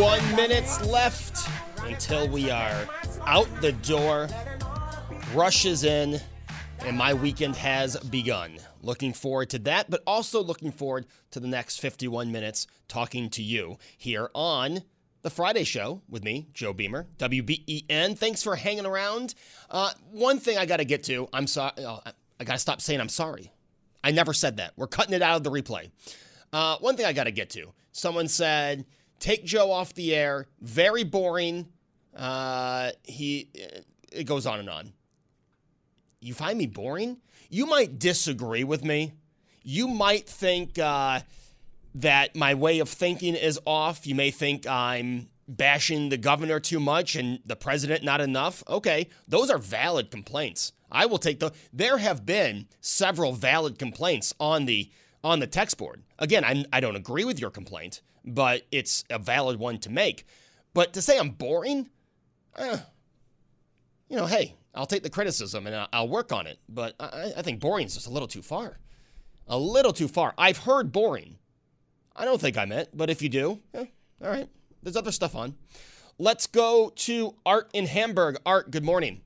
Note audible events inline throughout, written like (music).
Minutes left until we are out the door. Rushes in, and my weekend has begun. Looking forward to that, but also looking forward to the next 51 minutes talking to you here on the Friday show with me, Joe Beamer, WBEN. Thanks for hanging around. Uh, one thing I got to get to, I'm sorry. Oh, I got to stop saying I'm sorry. I never said that. We're cutting it out of the replay. Uh, one thing I got to get to. Someone said, take Joe off the air. Very boring. Uh, he it goes on and on. You find me boring? You might disagree with me. You might think uh, that my way of thinking is off. You may think I'm bashing the governor too much and the president not enough. Okay, those are valid complaints. I will take the. There have been several valid complaints on the on the text board. Again, I'm, I don't agree with your complaint but it's a valid one to make. But to say I'm boring, eh, you know, hey, I'll take the criticism and I'll work on it. But I, I think boring is just a little too far. A little too far. I've heard boring. I don't think I meant, but if you do, eh, all right. There's other stuff on. Let's go to Art in Hamburg. Art, good morning.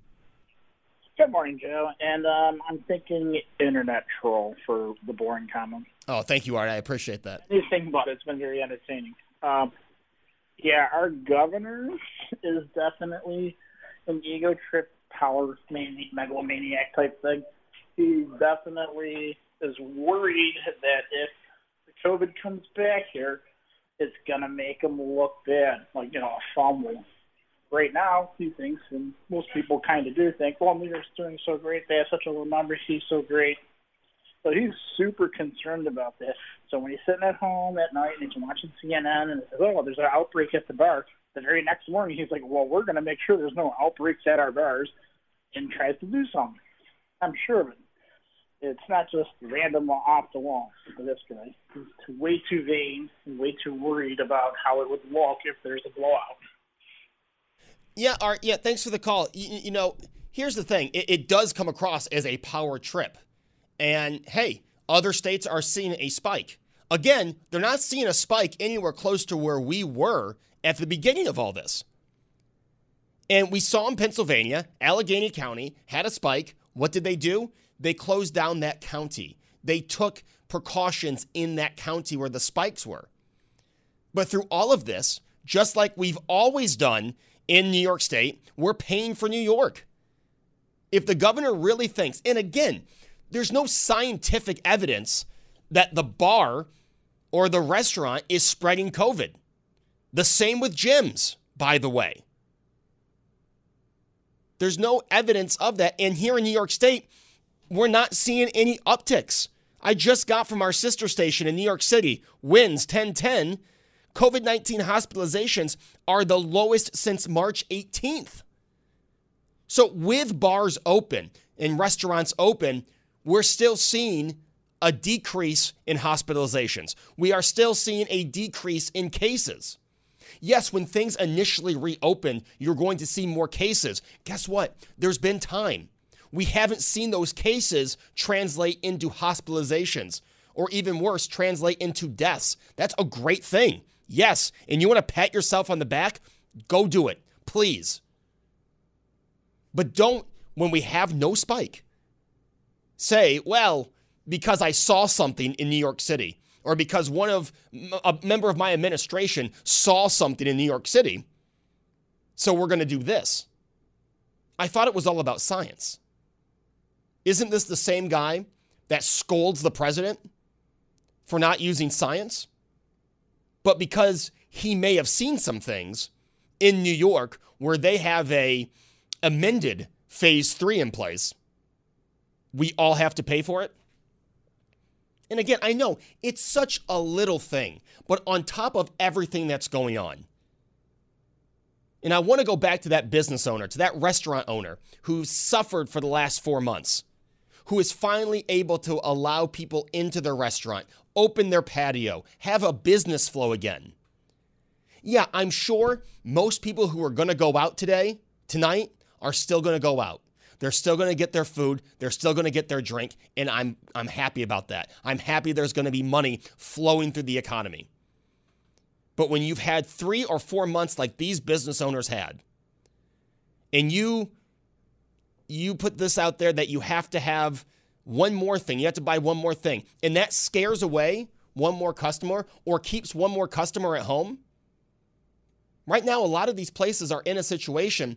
Good morning, Joe. And um, I'm thinking internet troll for the boring comment. Oh, thank you, Art. I appreciate that. Anything about it. It's been very entertaining. Um, yeah, our governor is definitely an ego trip, power maniac, megalomaniac type thing. He definitely is worried that if the COVID comes back here, it's gonna make him look bad, like you know, a fumble. Right now, he thinks, and most people kind of do think, well, York's doing so great. They have such a low number. He's so great. So he's super concerned about this. So when he's sitting at home at night and he's watching CNN and says, "Oh, there's an outbreak at the bar," the very next morning he's like, "Well, we're going to make sure there's no outbreaks at our bars," and tries to do something. I'm sure of it. It's not just random off the wall for this guy. He's way too vain and way too worried about how it would look if there's a blowout. Yeah. Yeah, thanks for the call. You, you know, here's the thing: it, it does come across as a power trip. And hey, other states are seeing a spike. Again, they're not seeing a spike anywhere close to where we were at the beginning of all this. And we saw in Pennsylvania, Allegheny County had a spike. What did they do? They closed down that county. They took precautions in that county where the spikes were. But through all of this, just like we've always done in New York State, we're paying for New York. If the governor really thinks, and again, there's no scientific evidence that the bar or the restaurant is spreading COVID. The same with gyms, by the way. There's no evidence of that. And here in New York State, we're not seeing any upticks. I just got from our sister station in New York City, WINS 1010. COVID 19 hospitalizations are the lowest since March 18th. So, with bars open and restaurants open, we're still seeing a decrease in hospitalizations. We are still seeing a decrease in cases. Yes, when things initially reopen, you're going to see more cases. Guess what? There's been time. We haven't seen those cases translate into hospitalizations or even worse, translate into deaths. That's a great thing. Yes. And you want to pat yourself on the back? Go do it, please. But don't, when we have no spike, say, well, because I saw something in New York City or because one of a member of my administration saw something in New York City. So we're going to do this. I thought it was all about science. Isn't this the same guy that scolds the president for not using science? But because he may have seen some things in New York where they have a amended phase 3 in place, we all have to pay for it? And again, I know it's such a little thing, but on top of everything that's going on, and I want to go back to that business owner, to that restaurant owner who suffered for the last four months, who is finally able to allow people into their restaurant, open their patio, have a business flow again. Yeah, I'm sure most people who are going to go out today, tonight, are still going to go out. They're still going to get their food, they're still going to get their drink, and I'm I'm happy about that. I'm happy there's going to be money flowing through the economy. But when you've had 3 or 4 months like these business owners had, and you you put this out there that you have to have one more thing, you have to buy one more thing, and that scares away one more customer or keeps one more customer at home. Right now, a lot of these places are in a situation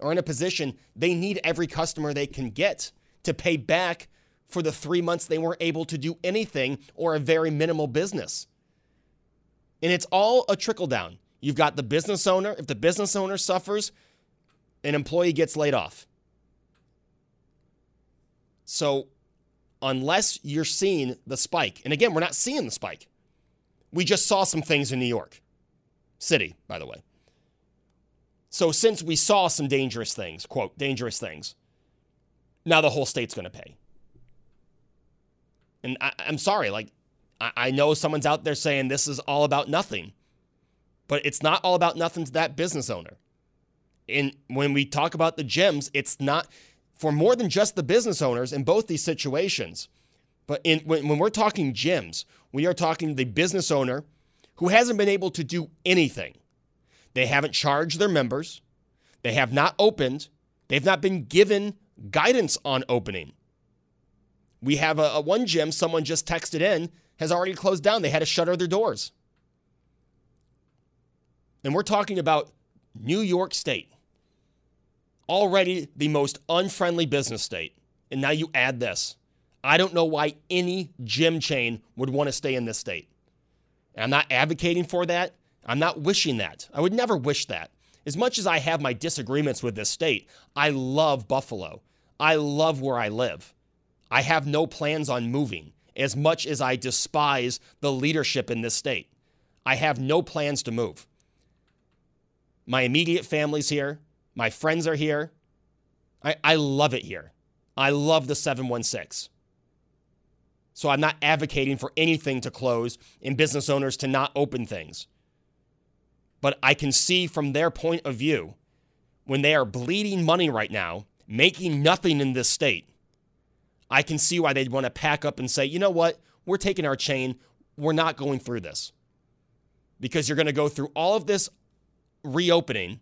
are in a position they need every customer they can get to pay back for the three months they weren't able to do anything or a very minimal business. And it's all a trickle down. You've got the business owner. If the business owner suffers, an employee gets laid off. So, unless you're seeing the spike, and again, we're not seeing the spike, we just saw some things in New York City, by the way. So since we saw some dangerous things, quote, dangerous things, now the whole state's going to pay. And I, am sorry, like, I, I know someone's out there saying this is all about nothing, but it's not all about nothing to that business owner. And when we talk about the gyms, it's not for more than just the business owners in both these situations. But in, when, when we're talking gyms, we are talking the business owner who hasn't been able to do anything they haven't charged their members. They have not opened. They've not been given guidance on opening. We have a, a, one gym, someone just texted in, has already closed down. They had to shutter their doors. And we're talking about New York State, already the most unfriendly business state. And now you add this. I don't know why any gym chain would want to stay in this state. And I'm not advocating for that. I'm not wishing that. I would never wish that. As much as I have my disagreements with this state, I love Buffalo. I love where I live. I have no plans on moving, as much as I despise the leadership in this state. I have no plans to move. My immediate family's here. My friends are here. I, I love it here. I love the 716. So I'm not advocating for anything to close and business owners to not open things. But I can see from their point of view, when they are bleeding money right now, making nothing in this state, I can see why they'd want to pack up and say, you know what? We're taking our chain. We're not going through this. Because you're going to go through all of this reopening,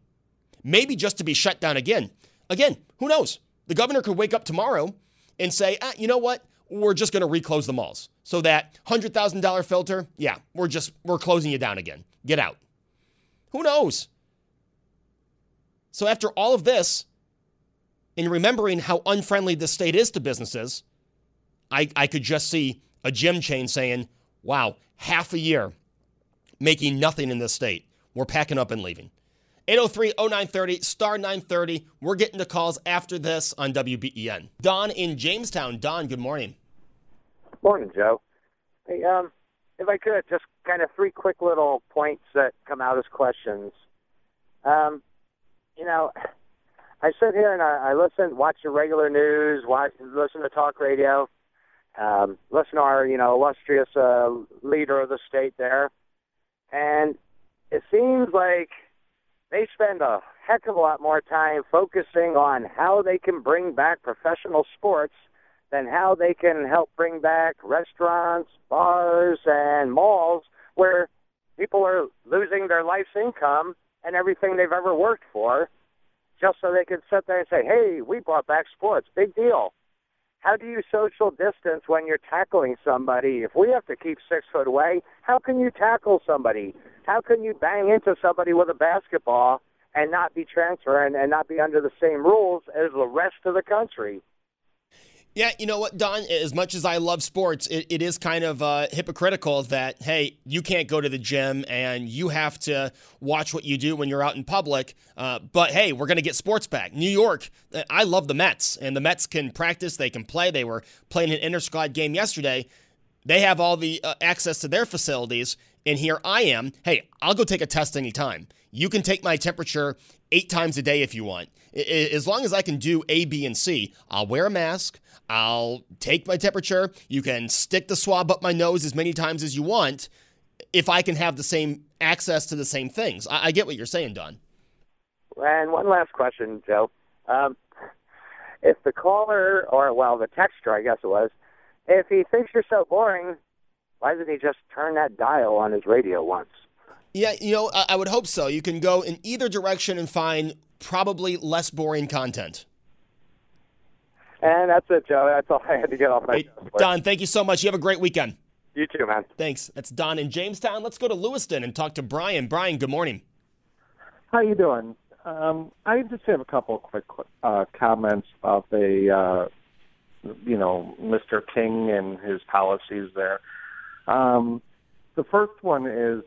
maybe just to be shut down again. Again, who knows? The governor could wake up tomorrow and say, ah, you know what? We're just going to reclose the malls. So that $100,000 filter, yeah, we're just, we're closing you down again. Get out. Who knows? So after all of this, in remembering how unfriendly the state is to businesses, I, I could just see a gym chain saying, wow, half a year making nothing in this state. We're packing up and leaving. 803 0930, star 930. We're getting the calls after this on WBEN. Don in Jamestown. Don, good morning. Morning, Joe. Hey, um, if I could, just kind of three quick little points that come out as questions. Um, you know, I sit here and I, I listen, watch the regular news, watch, listen to talk radio, um, listen to our, you know, illustrious uh, leader of the state there, and it seems like they spend a heck of a lot more time focusing on how they can bring back professional sports than how they can help bring back restaurants, bars, and malls where people are losing their life's income and everything they've ever worked for just so they can sit there and say, hey, we brought back sports. Big deal. How do you social distance when you're tackling somebody? If we have to keep six foot away, how can you tackle somebody? How can you bang into somebody with a basketball and not be transferring and not be under the same rules as the rest of the country? Yeah, you know what, Don? As much as I love sports, it, it is kind of uh, hypocritical that, hey, you can't go to the gym and you have to watch what you do when you're out in public. Uh, but hey, we're going to get sports back. New York, I love the Mets, and the Mets can practice, they can play. They were playing an inter squad game yesterday. They have all the uh, access to their facilities, and here I am. Hey, I'll go take a test anytime. You can take my temperature eight times a day if you want. As long as I can do A, B, and C, I'll wear a mask. I'll take my temperature. You can stick the swab up my nose as many times as you want if I can have the same access to the same things. I, I get what you're saying, Don. And one last question, Joe. Um, if the caller, or well, the texter, I guess it was, if he thinks you're so boring, why didn't he just turn that dial on his radio once? Yeah, you know, I, I would hope so. You can go in either direction and find probably less boring content. And that's it, Joe. That's all I had to get off my hey, Don, thank you so much. You have a great weekend. You too, man. Thanks. That's Don in Jamestown. Let's go to Lewiston and talk to Brian. Brian, good morning. How you doing? Um, I just have a couple of quick uh, comments about the, uh, you know, Mr. King and his policies there. Um, the first one is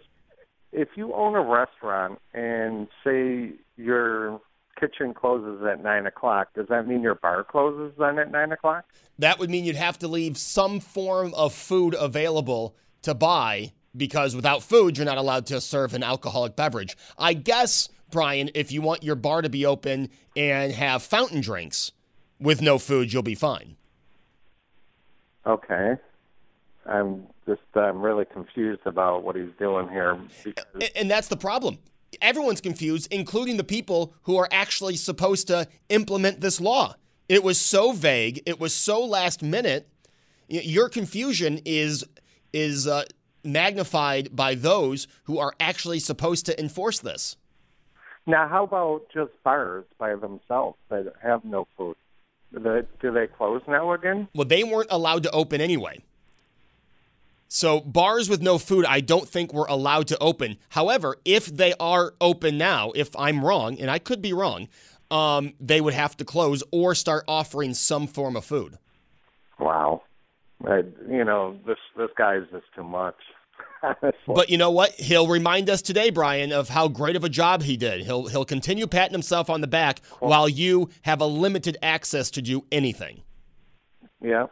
if you own a restaurant and say you're kitchen closes at nine o'clock, does that mean your bar closes then at nine o'clock? That would mean you'd have to leave some form of food available to buy because without food, you're not allowed to serve an alcoholic beverage. I guess, Brian, if you want your bar to be open and have fountain drinks with no food, you'll be fine. Okay. I'm just I'm really confused about what he's doing here. Because... And that's the problem everyone's confused, including the people who are actually supposed to implement this law. It was so vague. It was so last minute. Your confusion is is uh, magnified by those who are actually supposed to enforce this. Now, how about just bars by themselves that have no food? Do they, do they close now again? Well, they weren't allowed to open anyway. So bars with no food, I don't think we're allowed to open. However, if they are open now, if I'm wrong, and I could be wrong, um, they would have to close or start offering some form of food. Wow, I, you know this this guy's just too much. (laughs) but you know what? He'll remind us today, Brian, of how great of a job he did. He'll he'll continue patting himself on the back cool. while you have a limited access to do anything. Yeah,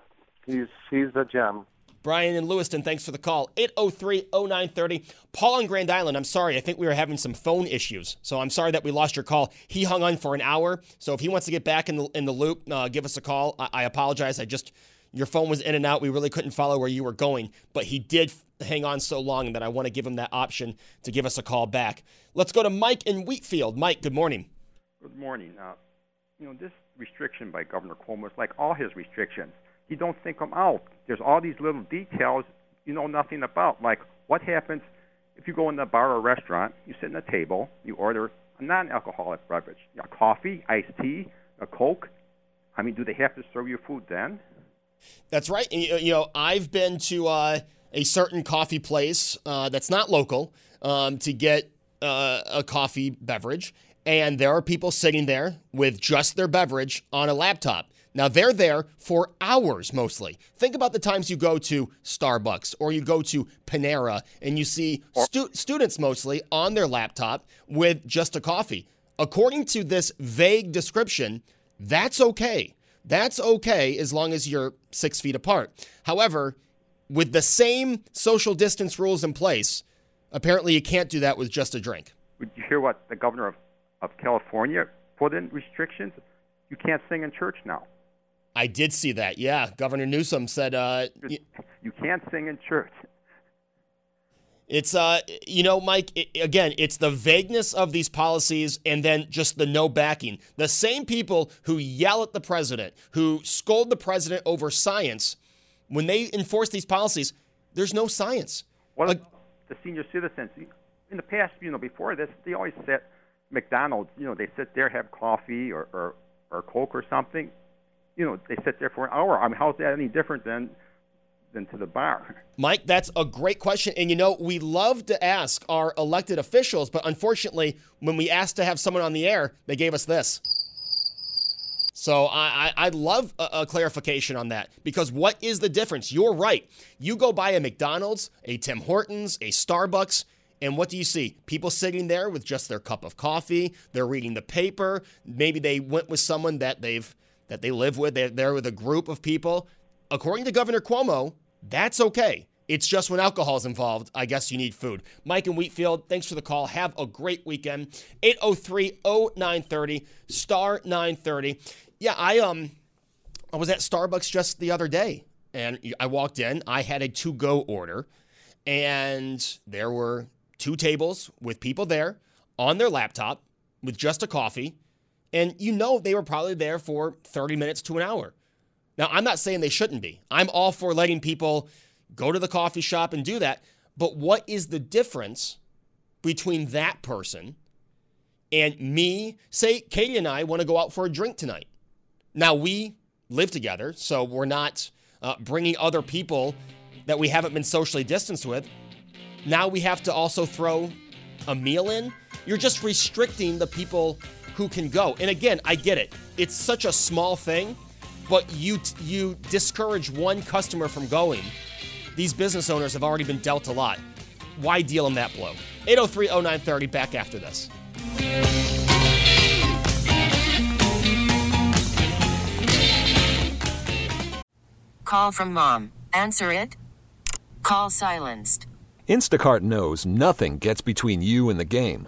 he's he's a gem. Brian in Lewiston, thanks for the call. 803 0930. Paul on Grand Island, I'm sorry. I think we were having some phone issues. So I'm sorry that we lost your call. He hung on for an hour. So if he wants to get back in the, in the loop, uh, give us a call. I, I apologize. I just, your phone was in and out. We really couldn't follow where you were going. But he did hang on so long that I want to give him that option to give us a call back. Let's go to Mike in Wheatfield. Mike, good morning. Good morning. Uh, you know, this restriction by Governor Cuomo is like all his restrictions you don't think them out. There's all these little details you know nothing about. Like what happens if you go in a bar or restaurant, you sit in a table, you order a non-alcoholic beverage, a coffee, iced tea, a Coke. I mean, do they have to serve you food then? That's right. You know, I've been to uh, a certain coffee place uh, that's not local um, to get uh, a coffee beverage, and there are people sitting there with just their beverage on a laptop. Now, they're there for hours mostly. Think about the times you go to Starbucks or you go to Panera and you see stu- students mostly on their laptop with just a coffee. According to this vague description, that's okay. That's okay as long as you're six feet apart. However, with the same social distance rules in place, apparently you can't do that with just a drink. Did you hear what the governor of, of California put in restrictions? You can't sing in church now. I did see that. Yeah, Governor Newsom said uh, you can't sing in church. It's uh, you know, Mike. It, again, it's the vagueness of these policies, and then just the no backing. The same people who yell at the president, who scold the president over science, when they enforce these policies, there's no science. What like, the senior citizens? In the past, you know, before this, they always sit McDonald's. You know, they sit there, have coffee or or, or Coke or something you know, they sit there for an hour. I mean, how is that any different than than to the bar? Mike, that's a great question. And you know, we love to ask our elected officials, but unfortunately, when we asked to have someone on the air, they gave us this. So I, I, would love a, a, clarification on that because what is the difference? You're right. You go by a McDonald's, a Tim Hortons, a Starbucks, and what do you see? People sitting there with just their cup of coffee. They're reading the paper. Maybe they went with someone that they've that they live with, they're there with a group of people. According to Governor Cuomo, that's okay. It's just when alcohol is involved, I guess you need food. Mike and Wheatfield, thanks for the call. Have a great weekend. 803 0930, star 930. Yeah, I um I was at Starbucks just the other day and I walked in, I had a to-go order, and there were two tables with people there on their laptop with just a coffee and you know they were probably there for 30 minutes to an hour. Now, I'm not saying they shouldn't be. I'm all for letting people go to the coffee shop and do that. But what is the difference between that person and me? Say, Katie and I want to go out for a drink tonight. Now, we live together, so we're not uh, bringing other people that we haven't been socially distanced with. Now we have to also throw a meal in. You're just restricting the people who can go. And again, I get it. It's such a small thing, but you you discourage one customer from going. These business owners have already been dealt a lot. Why deal them that blow? 803-0930 back after this. Call from mom. Answer it. Call silenced. Instacart knows nothing gets between you and the game.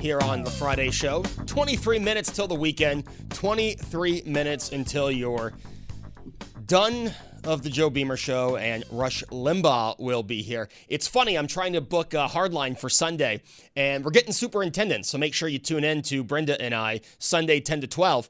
here on the Friday show. 23 minutes till the weekend, 23 minutes until you're done of the Joe Beamer show, and Rush Limbaugh will be here. It's funny, I'm trying to book a hardline for Sunday, and we're getting superintendents, so make sure you tune in to Brenda and I Sunday 10 to 12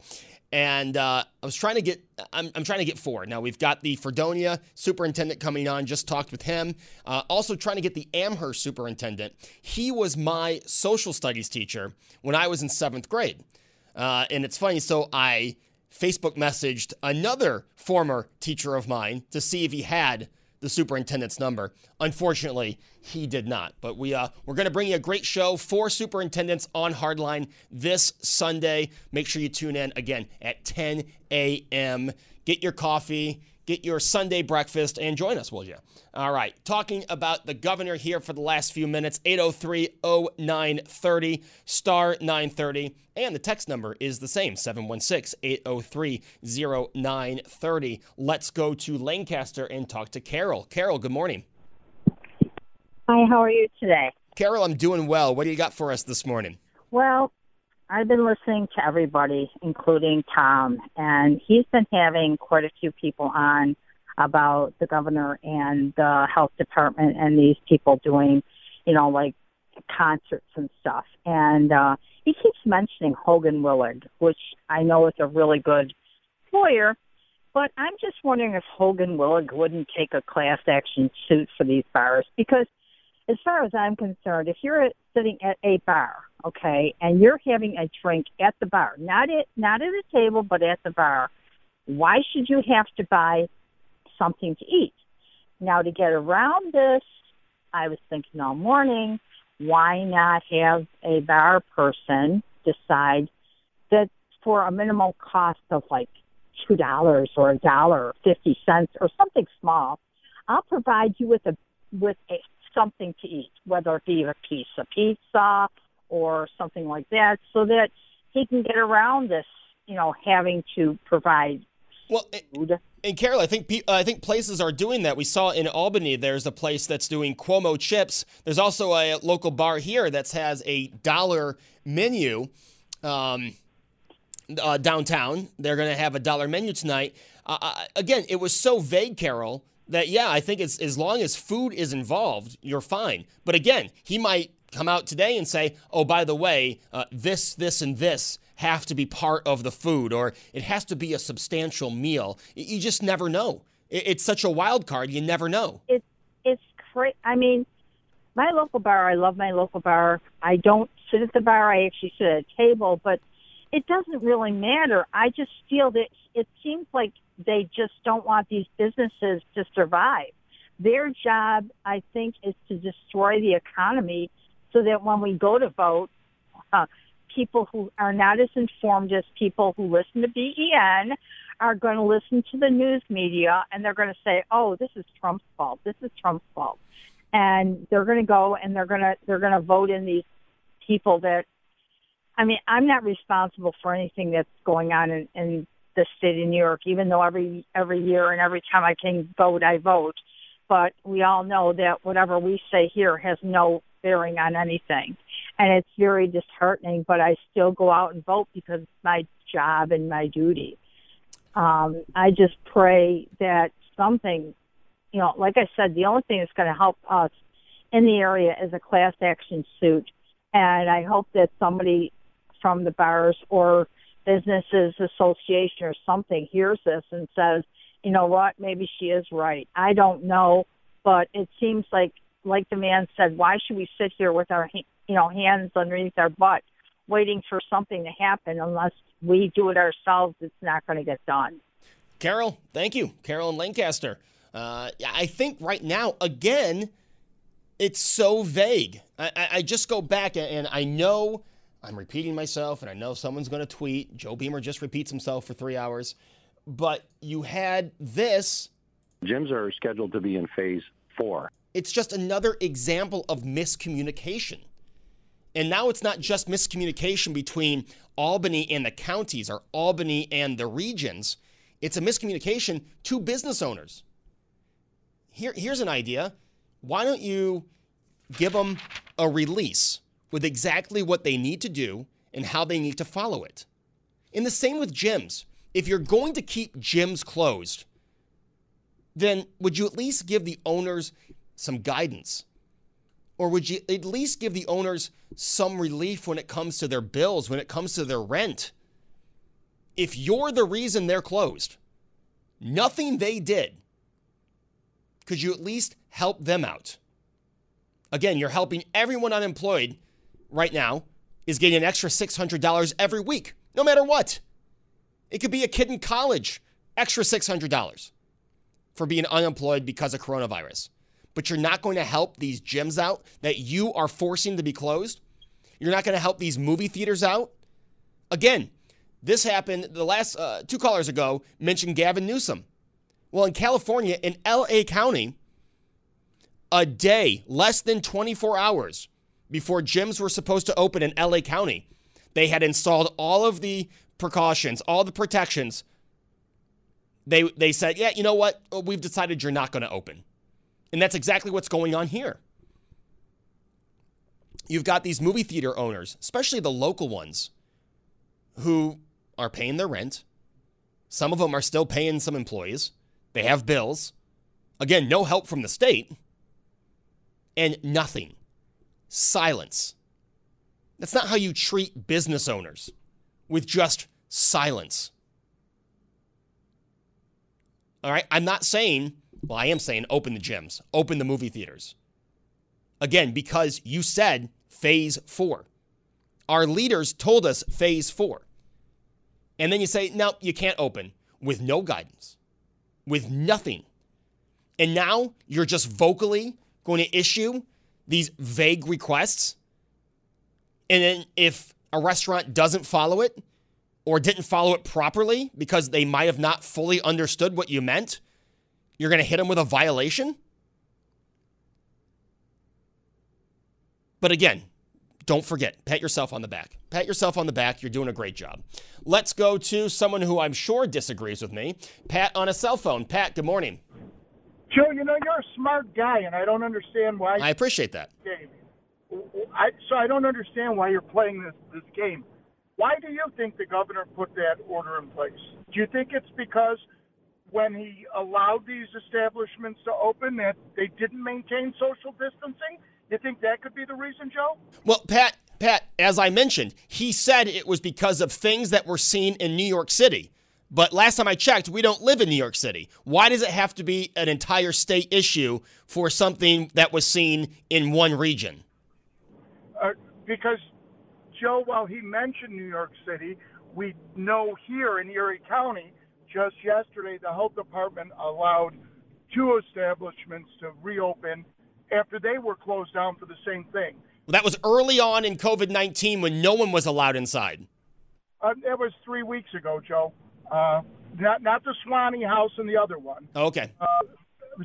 and uh, I was trying to get I'm, I'm, trying to get four. Now we've got the Fredonia superintendent coming on. Just talked with him. Uh, also trying to get the Amherst superintendent. He was my social studies teacher when I was in seventh grade, uh, and it's funny. So I Facebook messaged another former teacher of mine to see if he had the superintendent's number. Unfortunately, he did not. But we uh, we're going to bring you a great show for superintendents on Hardline this Sunday. Make sure you tune in again at 10 a.m. Get your coffee, get your Sunday breakfast, and join us, will you? All right, talking about the governor here for the last few minutes 803 0930, star 930. And the text number is the same 716 803 0930. Let's go to Lancaster and talk to Carol. Carol, good morning. Hi, how are you today? Carol, I'm doing well. What do you got for us this morning? Well, I've been listening to everybody, including Tom, and he's been having quite a few people on about the governor and the health department and these people doing, you know, like concerts and stuff. And uh, he keeps mentioning Hogan Willig, which I know is a really good lawyer. But I'm just wondering if Hogan Willig wouldn't take a class action suit for these bars because, as far as I'm concerned, if you're sitting at a bar, okay, and you're having a drink at the bar, not at not at a table, but at the bar, why should you have to buy something to eat? Now, to get around this, I was thinking all morning, why not have a bar person decide that for a minimal cost of like two dollars or a dollar fifty cents or something small, I'll provide you with a with a something to eat, whether it be a piece of pizza or something like that, so that he can get around this, you know, having to provide well, food. And Carol, I think I think places are doing that. We saw in Albany, there's a place that's doing Cuomo chips. There's also a local bar here that has a dollar menu. Um, uh, downtown, they're going to have a dollar menu tonight. Uh, uh, again, it was so vague, Carol, that yeah, I think it's as long as food is involved, you're fine. But again, he might come out today and say, "Oh, by the way, uh, this, this, and this have to be part of the food, or it has to be a substantial meal." You just never know. It's such a wild card. You never know. It's it's crazy. I mean, my local bar. I love my local bar. I don't sit at the bar. I actually sit at a table, but it doesn't really matter. I just feel that it seems like they just don't want these businesses to survive. Their job, I think, is to destroy the economy so that when we go to vote, uh, people who are not as informed as people who listen to BEN are going to listen to the news media and they're going to say, "Oh, this is Trump's fault. This is Trump's fault," and they're going to go and they're going to they're going to vote in these people that. I mean, I'm not responsible for anything that's going on in, in the state of New York, even though every every year and every time I can vote, I vote. But we all know that whatever we say here has no bearing on anything. And it's very disheartening, but I still go out and vote because it's my job and my duty. Um, I just pray that something, you know, like I said, the only thing that's going to help us in the area is a class action suit. And I hope that somebody from the bars or businesses association or something hears this and says, you know what, maybe she is right. I don't know, but it seems like like the man said, why should we sit here with our you know hands underneath our butt, waiting for something to happen? Unless we do it ourselves, it's not going to get done. Carol, thank you, Carol in Lancaster. Uh, I think right now, again, it's so vague. I, I, I just go back and I know I'm repeating myself, and I know someone's going to tweet. Joe Beamer just repeats himself for three hours. But you had this. Gyms are scheduled to be in phase four. It's just another example of miscommunication. And now it's not just miscommunication between Albany and the counties or Albany and the regions. It's a miscommunication to business owners. Here, here's an idea. Why don't you give them a release with exactly what they need to do and how they need to follow it? And the same with gyms. If you're going to keep gyms closed, then would you at least give the owners some guidance? Or would you at least give the owners some relief when it comes to their bills, when it comes to their rent? If you're the reason they're closed, nothing they did, could you at least help them out? Again, you're helping everyone unemployed right now is getting an extra $600 every week, no matter what. It could be a kid in college, extra $600. for being unemployed because of coronavirus. But you're not going to help these gyms out that you are forcing to be closed. You're not going to help these movie theaters out. Again, this happened the last uh, two callers ago mentioned Gavin Newsom. Well, in California, in LA County, a day, less than 24 hours before gyms were supposed to open in LA County, they had installed all of the precautions, all the protections. They, they said, yeah, you know what? Uh, we've decided you're not going to open. And that's exactly what's going on here. You've got these movie theater owners, especially the local ones, who are paying their rent. Some of them are still paying some employees. They have bills. Again, no help from the state. And nothing. Silence. That's not how you treat business owners with just silence. All right. I'm not saying, well, I am saying open the gyms, open the movie theaters. Again, because you said phase four. Our leaders told us phase four. And then you say, no, you can't open with no guidance, with nothing. And now you're just vocally going to issue these vague requests. And then if a restaurant doesn't follow it or didn't follow it properly because they might have not fully understood what you meant, you're going to hit them with a violation? But again, don't forget, pat yourself on the back. Pat yourself on the back. You're doing a great job. Let's go to someone who I'm sure disagrees with me. Pat on a cell phone. Pat, good morning. Joe, you know, you're a smart guy, and I don't understand why. I appreciate that. Game. I, so I don't understand why you're playing this, this game. Why do you think the governor put that order in place? Do you think it's because when he allowed these establishments to open that they didn't maintain social distancing? You think that could be the reason, Joe? Well, Pat, Pat, as I mentioned, he said it was because of things that were seen in New York City. But last time I checked, we don't live in New York City. Why does it have to be an entire state issue for something that was seen in one region? Uh, because, Joe, while he mentioned New York City, we know here in Erie County, just yesterday, the health department allowed two establishments to reopen after they were closed down for the same thing. Well, that was early on in COVID 19 when no one was allowed inside. Uh, that was three weeks ago, Joe. Uh, not not the Swannie House and the other one. Okay. Uh,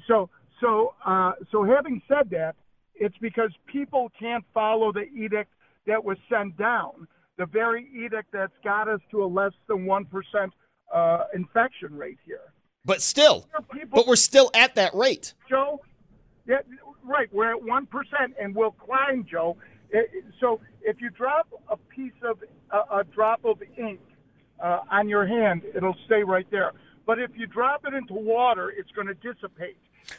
so so uh, so having said that, it's because people can't follow the edict that was sent down, the very edict that's got us to a less than one percent uh, infection rate here. But still, people, but we're still at that rate. Joe, yeah, right. We're at one percent, and we'll climb, Joe. So if you drop a piece of a, a drop of ink uh, on your hand, it'll stay right there. But if you drop it into water, it's going to dissipate.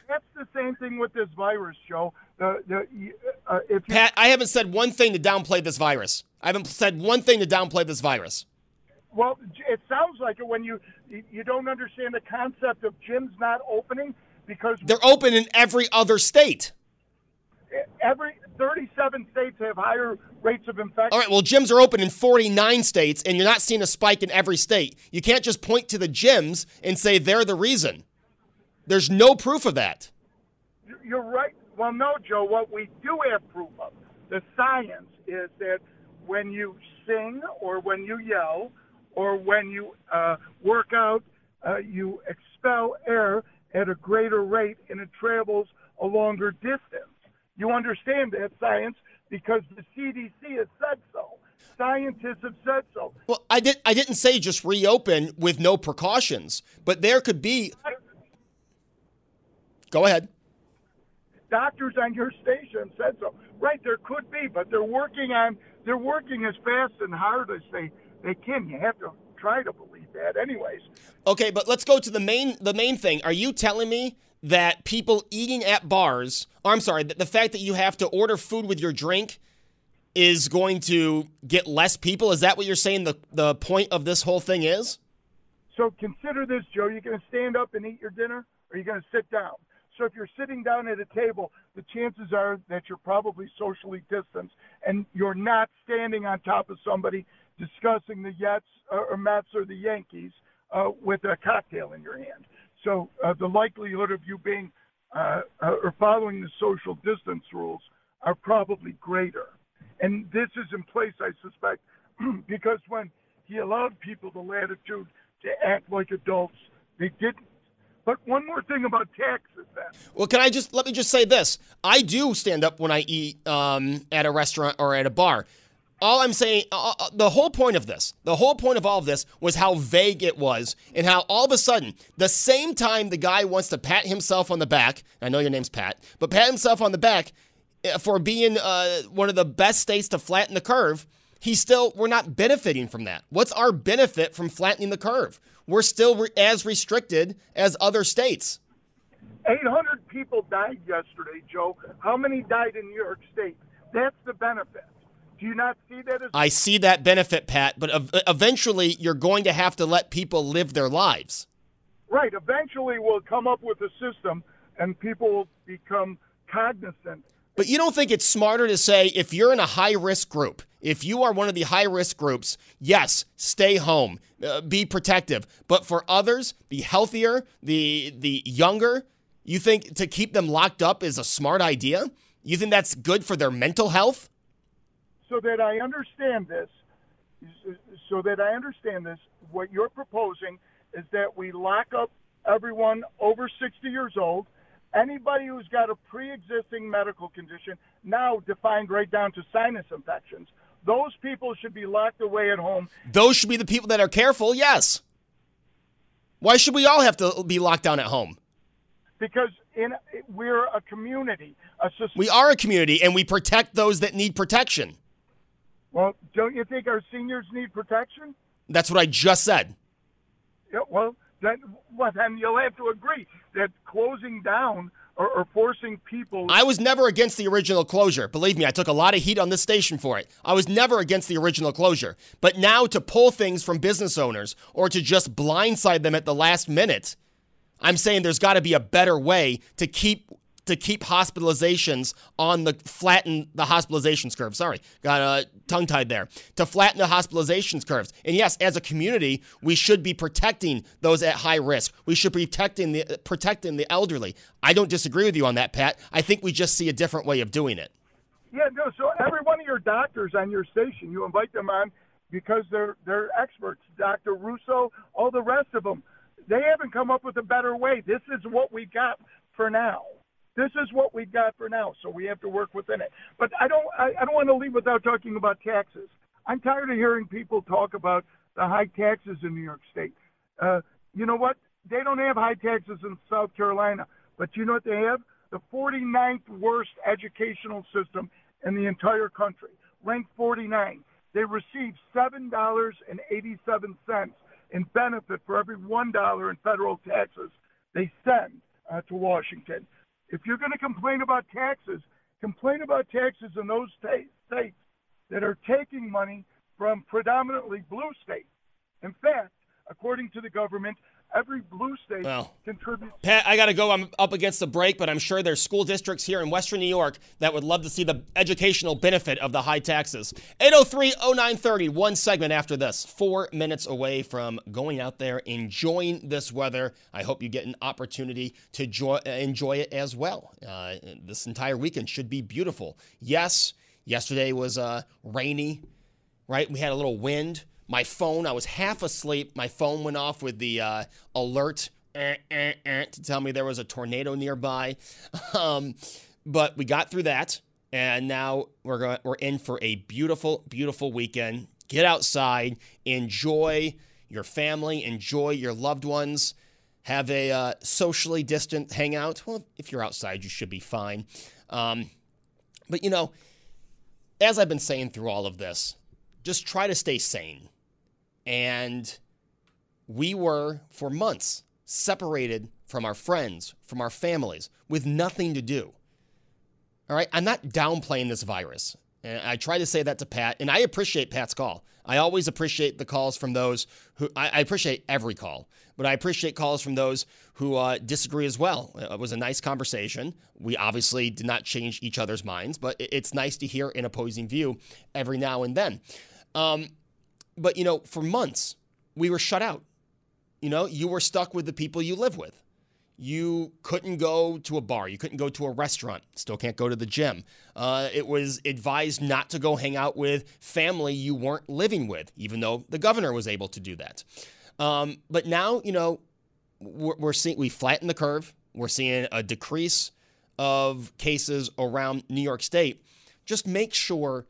That's the same thing with this virus, Joe. The, the, uh, if you, Pat, I haven't said one thing to downplay this virus. I haven't said one thing to downplay this virus. Well, it sounds like it when you you don't understand the concept of gyms not opening because they're open in every other state. Every 37 states have higher rates of infection. All right, well, gyms are open in 49 states, and you're not seeing a spike in every state. You can't just point to the gyms and say they're the reason. There's no proof of that. You're right. Well, no, Joe. What we do have proof of, the science is that when you sing or when you yell or when you uh, work out, uh, you expel air at a greater rate and it travels a longer distance. You understand that science because the CDC has said so. Scientists have said so. Well, I did. I didn't say just reopen with no precautions, but there could be. Go ahead. Doctors on your station said so. Right, there could be, but they're working on. They're working as fast and hard as they they can. You have to try to believe that, anyways. Okay, but let's go to the main the main thing. Are you telling me that people eating at bars, or I'm sorry, the fact that you have to order food with your drink is going to get less people? Is that what you're saying the, the point of this whole thing is? So consider this, Joe. You're going to stand up and eat your dinner, or you're going to sit down. So if you're sitting down at a table, the chances are that you're probably socially distanced, and you're not standing on top of somebody discussing the Jets or Mets or the Yankees uh, with a cocktail in your hand. So uh, the likelihood of you being uh, uh, or following the social distance rules are probably greater. And this is in place, I suspect, (clears throat) because when he allowed people the latitude to act like adults, they didn't. But one more thing about taxes, then. Well, can I just let me just say this? I do stand up when I eat um, at a restaurant or at a bar. All I'm saying, uh, uh, the whole point of this, the whole point of all of this was how vague it was and how all of a sudden, the same time the guy wants to pat himself on the back, I know your name's Pat, but pat himself on the back uh, for being uh, one of the best states to flatten the curve, he's still, we're not benefiting from that. What's our benefit from flattening the curve? We're still re- as restricted as other states. 800 people died yesterday, Joe. How many died in New York State? That's the benefit. Do you not see that as I see that benefit, Pat, but ev- eventually you're going to have to let people live their lives. Right. Eventually, we'll come up with a system and people will become cognizant. But you don't think it's smarter to say if you're in a high risk group, if you are one of the high risk groups, yes, stay home, uh, be protective. But for others, the healthier, the the younger, you think to keep them locked up is a smart idea? You think that's good for their mental health? So that I understand this, so that I understand this, what you're proposing is that we lock up everyone over 60 years old, anybody who's got a pre-existing medical condition, now defined right down to sinus infections. Those people should be locked away at home. Those should be the people that are careful, yes. Why should we all have to be locked down at home? Because in we're a community, a society. We are a community and we protect those that need protection. Well, don't you think our seniors need protection? That's what I just said. Yeah, well, then, well, then you'll have to agree that closing down or, or, forcing people. I was never against the original closure. Believe me, I took a lot of heat on this station for it. I was never against the original closure. But now to pull things from business owners or to just blindside them at the last minute, I'm saying there's got to be a better way to keep to keep hospitalizations on the flatten the hospitalizations curve. Sorry, got uh, tongue tied there. To flatten the hospitalizations curves. And yes, as a community, we should be protecting those at high risk. We should be protecting the protecting the elderly. I don't disagree with you on that, Pat. I think we just see a different way of doing it. Yeah, no. So every one of your doctors on your station, you invite them on because they're they're experts. Dr. Russo, all the rest of them, they haven't come up with a better way. This is what we got for now. This is what we've got for now, so we have to work within it. But I don't I, I don't want to leave without talking about taxes. I'm tired of hearing people talk about the high taxes in New York State. Uh, you know what? They don't have high taxes in South Carolina, but you know what they have? The 49th worst educational system in the entire country, ranked 49. They receive seven dollars and eighty-seven cents in benefit for every one dollar in federal taxes they send uh, to Washington. If you're going to complain about taxes, complain about taxes in those states that are taking money from predominantly blue states. In fact, according to the government, every blue state well, contributes. Pat, I got to go. I'm up against the break, but I'm sure there's school districts here in Western New York that would love to see the educational benefit of the high taxes. 803 0930, one segment after this. Four minutes away from going out there, enjoying this weather. I hope you get an opportunity to enjoy, enjoy it as well. Uh, this entire weekend should be beautiful. Yes, yesterday was uh, rainy, right? We had a little wind. My phone, I was half asleep. My phone went off with the uh, alert eh, eh, eh, to tell me there was a tornado nearby. (laughs) Um, but we got through that, and now we're going, we're in for a beautiful, beautiful weekend. Get outside, enjoy your family, enjoy your loved ones. Have a uh, socially distant hangout. Well, if you're outside, you should be fine. Um, but you know, as I've been saying through all of this, just try to stay sane. And we were, for months, separated from our friends, from our families, with nothing to do. All right, I'm not downplaying this virus. And I try to say that to Pat, and I appreciate Pat's call. I always appreciate the calls from those who, I, I appreciate every call, but I appreciate calls from those who uh, disagree as well. It was a nice conversation. We obviously did not change each other's minds, but it's nice to hear an opposing view every now and then. Um, but, you know, for months, we were shut out. You know, you were stuck with the people you live with. you couldn't go to a bar, you couldn't go to a restaurant, still can't go to the gym. Uh, it was advised not to go hang out with family you weren't living with, even though the governor was able to do that. Um, but now, you know, we're, we're seeing we flatten the curve. We're seeing a decrease of cases around New York State. Just make sure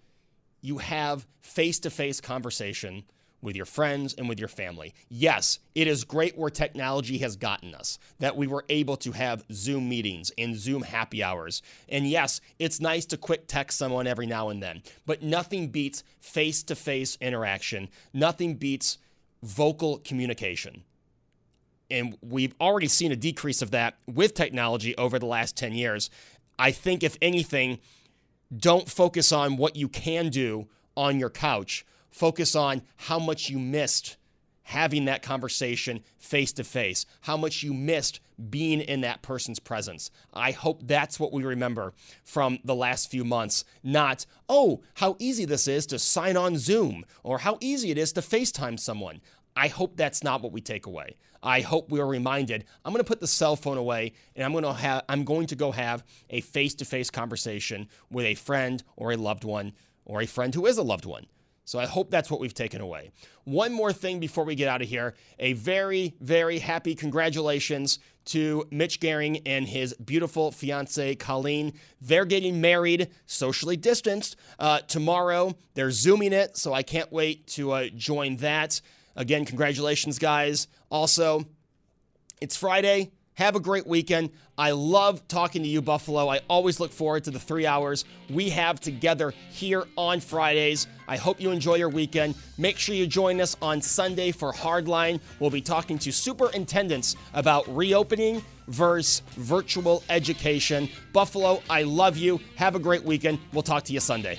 you have face to face conversation with your friends and with your family. Yes, it is great where technology has gotten us, that we were able to have Zoom meetings and Zoom happy hours. And yes, it's nice to quick text someone every now and then, but nothing beats face to face interaction. Nothing beats vocal communication. And we've already seen a decrease of that with technology over the last 10 years. I think, if anything, don't focus on what you can do on your couch. Focus on how much you missed having that conversation face to face, how much you missed being in that person's presence. I hope that's what we remember from the last few months, not, oh, how easy this is to sign on Zoom or how easy it is to FaceTime someone. I hope that's not what we take away. I hope we are reminded. I'm going to put the cell phone away and I'm going to have I'm going to go have a face-to-face conversation with a friend or a loved one or a friend who is a loved one. So I hope that's what we've taken away. One more thing before we get out of here. A very, very happy congratulations to Mitch Gehring and his beautiful fiance, Colleen. They're getting married, socially distanced, uh, tomorrow. They're Zooming it, so I can't wait to uh, join that. Again, congratulations, guys. Also, it's Friday. Have a great weekend. I love talking to you, Buffalo. I always look forward to the three hours we have together here on Fridays. I hope you enjoy your weekend. Make sure you join us on Sunday for Hardline. We'll be talking to superintendents about reopening versus virtual education. Buffalo, I love you. Have a great weekend. We'll talk to you Sunday.